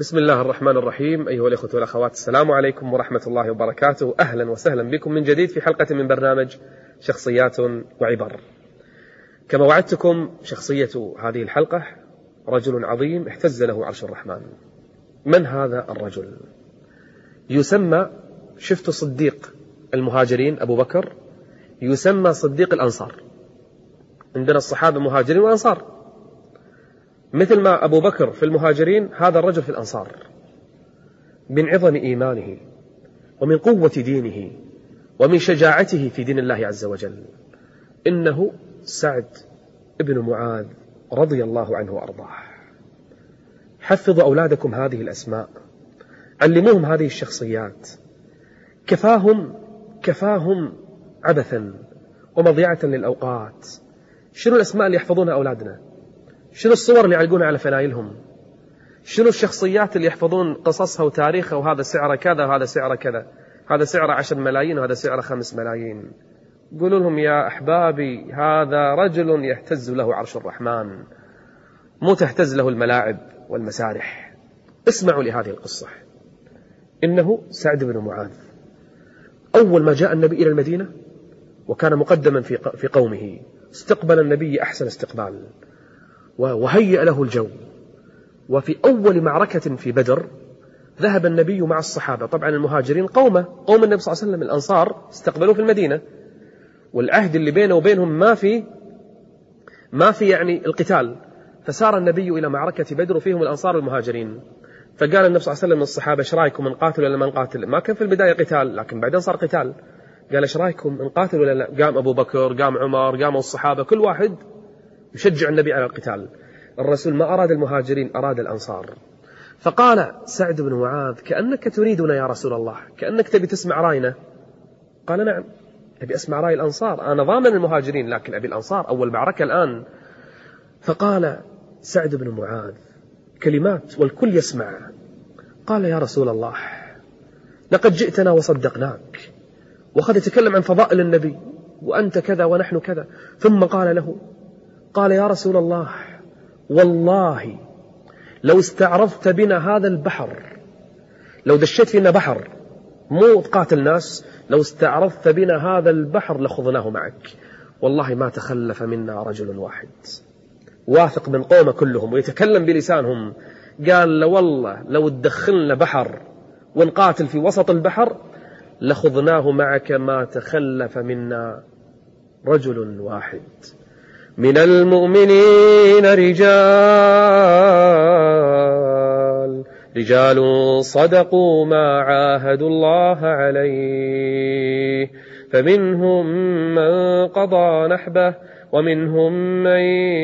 بسم الله الرحمن الرحيم. أيها الأخوة والأخوات السلام عليكم ورحمة الله وبركاته. أهلا وسهلا بكم من جديد في حلقة من برنامج شخصيات وعبر. كما وعدتكم شخصية هذه الحلقة رجل عظيم اهتز له عرش الرحمن. من هذا الرجل؟ يسمى شفت صديق المهاجرين أبو بكر؟ يسمى صديق الأنصار. عندنا الصحابة مهاجرين وأنصار. مثل ما أبو بكر في المهاجرين هذا الرجل في الأنصار من عظم إيمانه ومن قوة دينه ومن شجاعته في دين الله عز وجل. إنه سعد بن معاذ رضي الله عنه وأرضاه. حفظوا أولادكم هذه الأسماء. علموهم هذه الشخصيات. كفاهم كفاهم عبثا ومضيعة للأوقات. شنو الأسماء اللي يحفظونها أولادنا؟ شنو الصور اللي يعلقونها على فنايلهم؟ شنو الشخصيات اللي يحفظون قصصها وتاريخها وهذا سعره كذا وهذا سعره كذا؟ هذا سعره عشر ملايين وهذا سعره خمس ملايين. قولوا لهم يا أحبابي هذا رجل يهتز له عرش الرحمن. مو تهتز له الملاعب والمسارح. اسمعوا لهذه القصة. إنه سعد بن معاذ. أول ما جاء النبي إلى المدينة وكان مقدما في قومه. استقبل النبي أحسن استقبال. وهيأ له الجو. وفي أول معركة في بدر ذهب النبي مع الصحابة طبعا المهاجرين قومه قوم النبي صلى الله عليه وسلم الأنصار استقبلوه في المدينة. والعهد اللي بينه وبينهم ما في ما في يعني القتال. فسار النبي إلى معركة بدر وفيهم الأنصار والمهاجرين. فقال النبي صلى الله عليه وسلم للصحابة إيش رأيكم نقاتل ولا ما نقاتل؟ ما كان في البداية قتال لكن بعدين صار قتال. قال إيش رأيكم نقاتل ولا لا؟ قام أبو بكر قام عمر قاموا الصحابة كل واحد يشجع النبي على القتال. الرسول ما أراد المهاجرين أراد الأنصار. فقال سعد بن معاذ كأنك تريدنا يا رسول الله كأنك تبي تسمع رأينا. قال نعم أبي أسمع رأي الأنصار. أنا ضامن المهاجرين لكن أبي الأنصار أول معركة الآن. فقال سعد بن معاذ كلمات والكل يسمع. قال يا رسول الله لقد جئتنا وصدقناك وقد يتكلم عن فضائل النبي وأنت كذا ونحن كذا. ثم قال له قال يا رسول الله والله لو استعرضت بنا هذا البحر لو دشيت فينا بحر مو تقاتل ناس لو استعرضت بنا هذا البحر لخضناه معك. والله ما تخلف منا رجل واحد. واثق من قومه كلهم ويتكلم بلسانهم. قال والله لو تدخلنا بحر ونقاتل في وسط البحر لخضناه معك ما تخلف منا رجل واحد. من المؤمنين رجال. رجال صدقوا ما عاهدوا الله عليه. فمنهم من قضى نحبه ومنهم من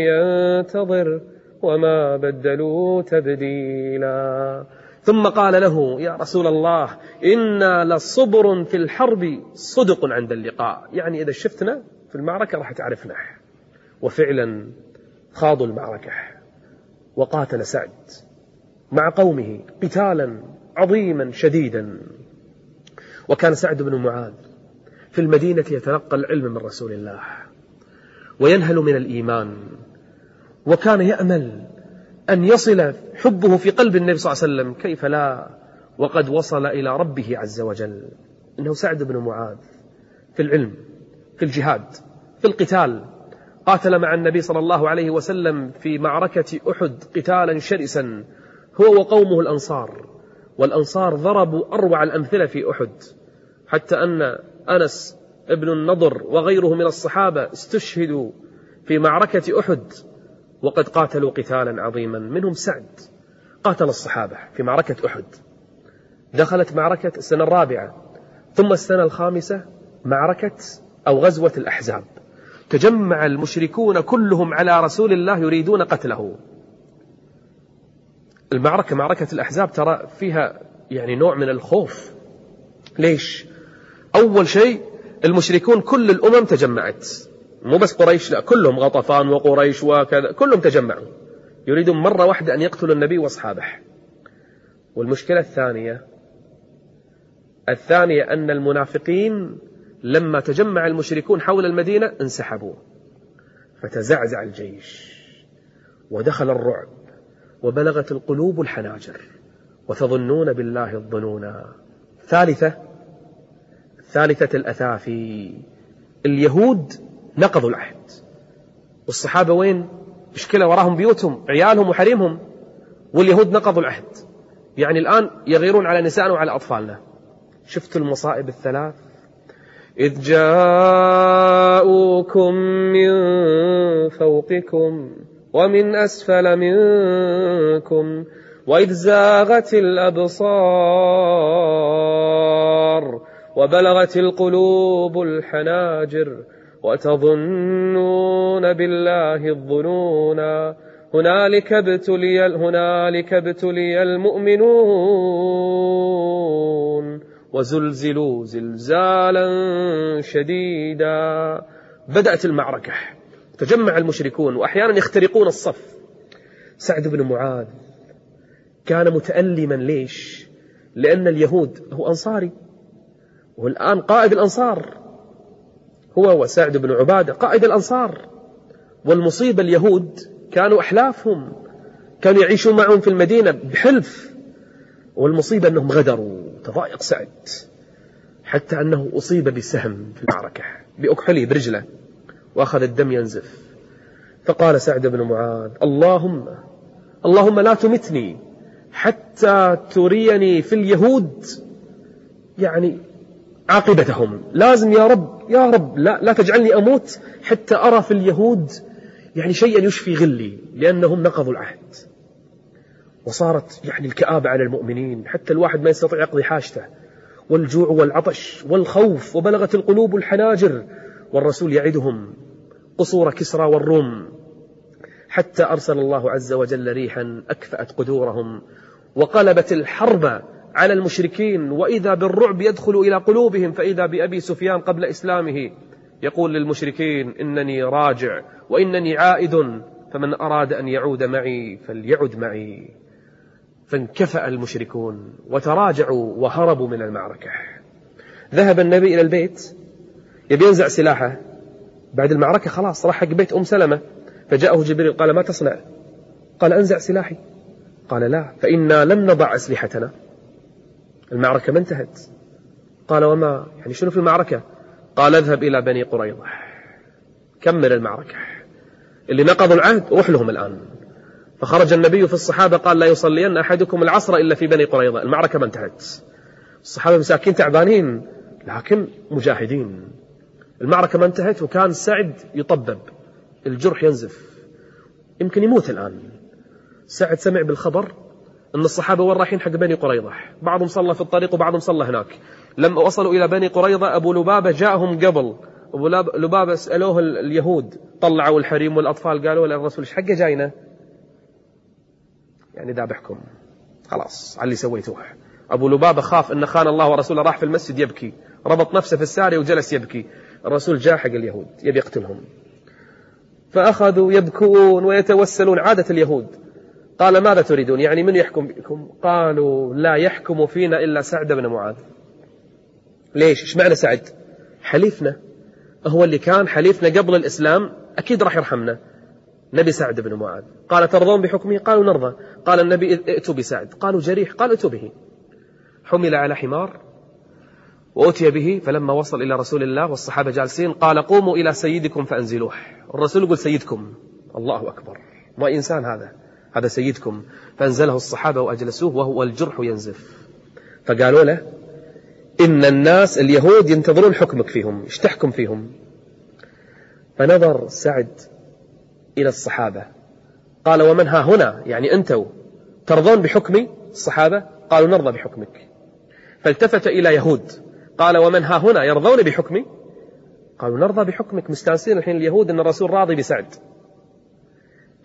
ينتظر وما بدلوا تبديلا. ثم قال له يا رسول الله إنا لصبر في الحرب صدق عند اللقاء. يعني إذا شفتنا في المعركة راح تعرفنا. وفعلا خاضوا المعركة وقاتل سعد مع قومه قتالا عظيما شديدا. وكان سعد بن معاذ في المدينة يتلقى العلم من رسول الله وينهل من الإيمان وكان يأمل أن يصل حبه في قلب النبي صلى الله عليه وسلم كيف لا وقد وصل إلى ربه عز وجل. إنه سعد بن معاذ في العلم في الجهاد في القتال قاتل مع النبي صلى الله عليه وسلم في معركة أحد قتالا شرسا. هو وقومه الأنصار. والأنصار ضربوا أروع الأمثلة في أحد. حتى أن أنس ابن النضر وغيره من الصحابة استشهدوا في معركة أحد وقد قاتلوا قتالا عظيما. منهم سعد. قاتل الصحابة في معركة أحد. دخلت معركة السنة الرابعة. ثم السنة الخامسة معركة أو غزوة الأحزاب. تجمع المشركون كلهم على رسول الله يريدون قتله. المعركة معركة الأحزاب ترى فيها يعني نوع من الخوف. ليش؟ أول شيء المشركون كل الأمم تجمعت. مو بس قريش لا كلهم غطفان وقريش وكذا كلهم تجمعوا. يريدون مرة واحدة أن يقتلوا النبي وأصحابه. والمشكلة الثانية الثانية أن المنافقين لما تجمع المشركون حول المدينة انسحبوا. فتزعزع الجيش. ودخل الرعب. وبلغت القلوب الحناجر. وتظنون بالله الظنونا ثالثة. ثالثة الأثافي اليهود نقضوا العهد. والصحابة وين؟ مشكلة وراهم بيوتهم عيالهم وحريمهم. واليهود نقضوا العهد. يعني الآن يغيرون على نسائنا وعلى أطفالنا. شفتوا المصائب الثلاث؟ إذ جاءوكم من فوقكم ومن أسفل منكم وإذ زاغت الأبصار وبلغت القلوب الحناجر وتظنون بالله الظنونا هنالك ابتلي هنالك ابتلي المؤمنون وزلزلوا زلزالا شديدا. بدأت المعركة. تجمع المشركون وأحيانا يخترقون الصف. سعد بن معاذ كان متألما ليش؟ لأن اليهود هو أنصاري. والآن قائد الأنصار هو وسعد بن عبادة قائد الأنصار. والمصيبة اليهود كانوا أحلافهم. كانوا يعيشون معهم في المدينة بحلف. والمصيبة أنهم غدروا. تضايق سعد حتى أنه أصيب بسهم في المعركة بأكحله برجله وأخذ الدم ينزف. فقال سعد بن معاذ اللهم اللهم لا تمتني حتى تريني في اليهود. يعني عاقبتهم لازم يا رب يا رب لا, لا تجعلني أموت حتى أرى في اليهود يعني شيئا يشفي غلي لأنهم نقضوا العهد. وصارت يعني الكآبة على المؤمنين حتى الواحد ما يستطيع يقضي حاجته. والجوع والعطش والخوف وبلغت القلوب الحناجر والرسول يعدهم قصور كسرى والروم. حتى أرسل الله عز وجل ريحا أكفأت قدورهم وقلبت الحرب على المشركين. وإذا بالرعب يدخل إلى قلوبهم فإذا بأبي سفيان قبل إسلامه يقول للمشركين إنني راجع وإنني عائد فمن أراد أن يعود معي فليعد معي. فانكفأ المشركون وتراجعوا وهربوا من المعركة. ذهب النبي إلى البيت يبي ينزع سلاحه. بعد المعركة خلاص راح حق بيت أم سلمة فجاءه جبريل قال ما تصنع؟ قال أنزع سلاحي. قال لا فإنا لم نضع أسلحتنا. المعركة ما انتهت. قال وما يعني شنو في المعركة؟ قال اذهب إلى بني قريظة. كمل المعركة. اللي نقضوا العهد روح لهم الآن. فخرج النبي في الصحابة قال لا يصلين أحدكم العصر إلا في بني قريظة. المعركة ما انتهت. الصحابة مساكين تعبانين لكن مجاهدين. المعركة ما انتهت وكان سعد يطبب. الجرح ينزف. يمكن يموت الآن. سعد سمع بالخبر أن الصحابة وين رايحين حق بني قريظة؟ بعضهم صلى في الطريق وبعضهم صلى هناك. لما وصلوا إلى بني قريظة أبو لبابة جاءهم قبل. أبو لبابة سألوه اليهود طلعوا الحريم والأطفال قالوا للرسول إيش حقه جاينا؟ يعني ذابحكم. خلاص على اللي سويتوه أبو لبابة خاف أن خان الله ورسوله راح في المسجد يبكي. ربط نفسه في السارية وجلس يبكي. الرسول جاء حق اليهود يبي يقتلهم. فأخذوا يبكون ويتوسلون عادة اليهود. قال ماذا تريدون؟ يعني من يحكم بكم؟ قالوا لا يحكم فينا إلا سعد بن معاذ. ليش؟ إيش معنى سعد؟ حليفنا. هو اللي كان حليفنا قبل الإسلام أكيد راح يرحمنا. نبي سعد بن معاذ. قال ترضون بحكمه؟ قالوا نرضى. قال النبي ائتوا بسعد. قالوا جريح. قالوا ائتوا به. حمل على حمار وأتي به فلما وصل إلى رسول الله والصحابة جالسين قال قوموا إلى سيدكم فأنزلوه. الرسول يقول سيدكم. الله أكبر. ما إنسان هذا. هذا سيدكم. فأنزله الصحابة وأجلسوه وهو الجرح ينزف. فقالوا له إن الناس اليهود ينتظرون حكمك فيهم. إيش تحكم فيهم؟ فنظر سعد إلى الصحابة. قال ومن ها هنا؟ يعني أنتوا ترضون بحكمي الصحابة؟ قالوا نرضى بحكمك. فالتفت إلى يهود. قال ومن ها هنا؟ يرضون بحكمي قالوا نرضى بحكمك. مستانسين الحين اليهود أن الرسول راضي بسعد.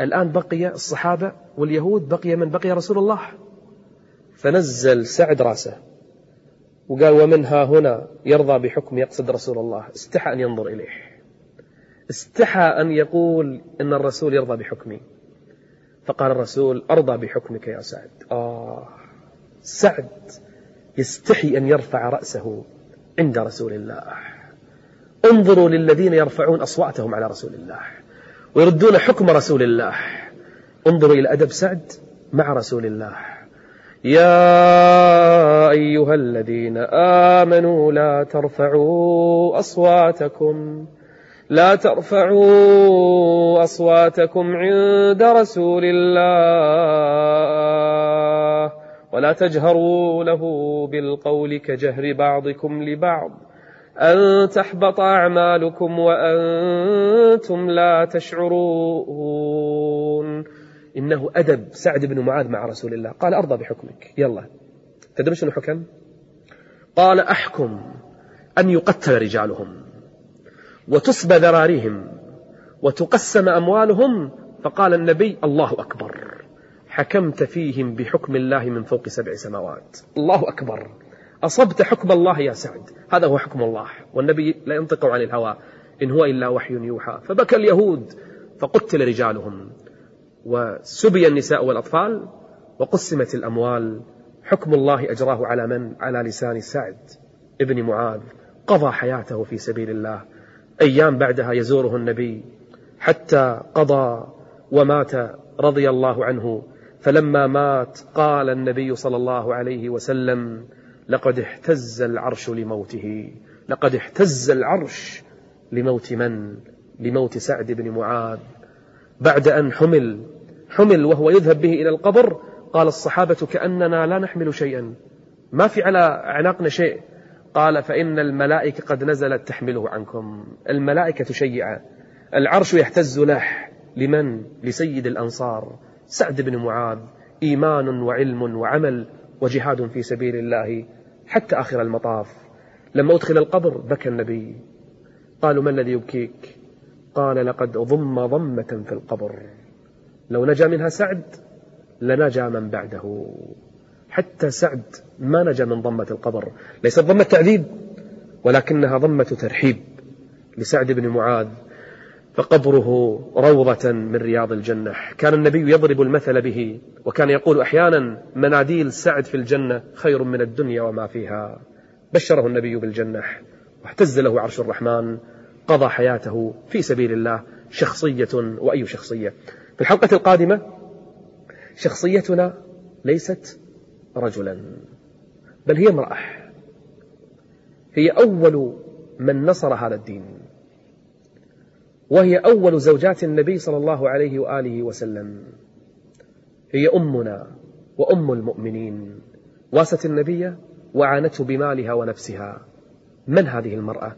الآن بقي الصحابة واليهود بقي من؟ بقي رسول الله. فنزل سعد رأسه. وقال ومن ها هنا؟ يرضى بحكم يقصد رسول الله. استحى أن ينظر إليه. استحى أن يقول إن الرسول يرضى بحكمي. فقال الرسول أرضى بحكمك يا سعد. آه. سعد يستحي أن يرفع رأسه عند رسول الله. انظروا للذين يرفعون أصواتهم على رسول الله ويردون حكم رسول الله. انظروا إلى أدب سعد مع رسول الله. يا أيها الذين آمنوا لا ترفعوا أصواتكم. لا ترفعوا أصواتكم عند رسول الله ولا تجهروا له بالقول كجهر بعضكم لبعض أن تحبط أعمالكم وأنتم لا تشعرون. إنه أدب. سعد بن معاذ مع رسول الله. قال أرضى بحكمك. يلا. تدري شنو حكم؟ قال أحكم أن يقتل رجالهم. وتسبى ذراريهم وتقسم أموالهم فقال النبي الله أكبر. حكمت فيهم بحكم الله من فوق سبع سماوات. الله أكبر. أصبت حكم الله يا سعد. هذا هو حكم الله. والنبي لا ينطق عن الهوى. إن هو إلا وحي يوحى. فبكى اليهود فقتل رجالهم. وسبي النساء والأطفال وقسمت الأموال. حكم الله أجراه على من؟ على لسان سعد ابن معاذ. قضى حياته في سبيل الله. أيام بعدها يزوره النبي حتى قضى ومات رضي الله عنه. فلما مات قال النبي صلى الله عليه وسلم لقد اهتز العرش لموته. لقد اهتز العرش لموت من؟ لموت سعد بن معاذ. بعد أن حمل حمل وهو يذهب به إلى القبر قال الصحابة كأننا لا نحمل شيئا. ما في على أعناقنا شيء. قال فإن الملائكة قد نزلت تحمله عنكم. الملائكة تشيع العرش يهتز له. لمن؟ لسيد الأنصار. سعد بن معاذ. إيمان وعلم وعمل وجهاد في سبيل الله حتى آخر المطاف. لما أدخل القبر بكى النبي. قالوا ما الذي يبكيك؟ قال لقد ضم ضمة في القبر. لو نجا منها سعد لنجا من بعده. حتى سعد ما نجا من ضمة القبر. ليست ضمة تعذيب ولكنها ضمة ترحيب لسعد بن معاذ. فقبره روضة من رياض الجنة. كان النبي يضرب المثل به وكان يقول أحيانا مناديل سعد في الجنة خير من الدنيا وما فيها. بشره النبي بالجنة واهتز له عرش الرحمن قضى حياته في سبيل الله شخصية وأي شخصية. في الحلقة القادمة شخصيتنا ليست رجلا. بل هي امرأة. هي أول من نصر هذا الدين. وهي أول زوجات النبي صلى الله عليه وآله وسلم. هي أمنا وأم المؤمنين. واست النبي وعانته بمالها ونفسها. من هذه المرأة؟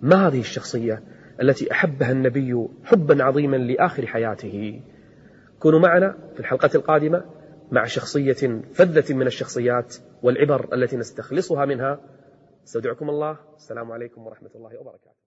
ما هذه الشخصية التي أحبها النبي حبا عظيما لآخر حياته؟ كونوا معنا في الحلقة القادمة مع شخصية فذة من الشخصيات والعبر التي نستخلصها منها. أستودعكم الله. السلام عليكم ورحمة الله وبركاته.